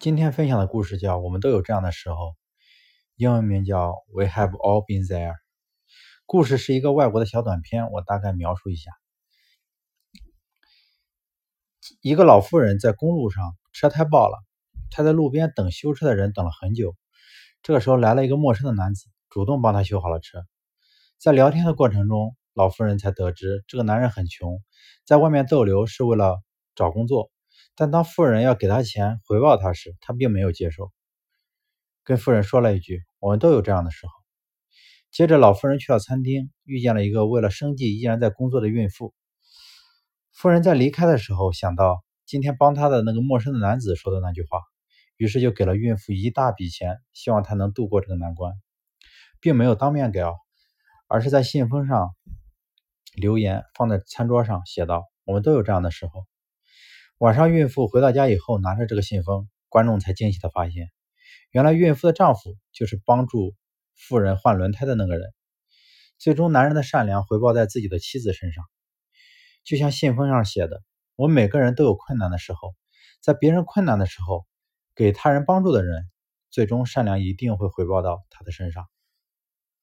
今天分享的故事叫《我们都有这样的时候》，英文名叫《We Have All Been There》。故事是一个外国的小短片，我大概描述一下：一个老妇人在公路上，车胎爆了，她在路边等修车的人等了很久。这个时候来了一个陌生的男子，主动帮她修好了车。在聊天的过程中，老妇人才得知这个男人很穷，在外面逗留是为了找工作。但当富人要给他钱回报他时，他并没有接受，跟富人说了一句：“我们都有这样的时候。”接着，老妇人去了餐厅，遇见了一个为了生计依然在工作的孕妇。富人在离开的时候想到今天帮他的那个陌生的男子说的那句话，于是就给了孕妇一大笔钱，希望她能度过这个难关，并没有当面给，而是在信封上留言，放在餐桌上，写道：“我们都有这样的时候。”晚上，孕妇回到家以后，拿着这个信封，观众才惊喜的发现，原来孕妇的丈夫就是帮助富人换轮胎的那个人。最终，男人的善良回报在自己的妻子身上，就像信封上写的：“我们每个人都有困难的时候，在别人困难的时候，给他人帮助的人，最终善良一定会回报到他的身上。”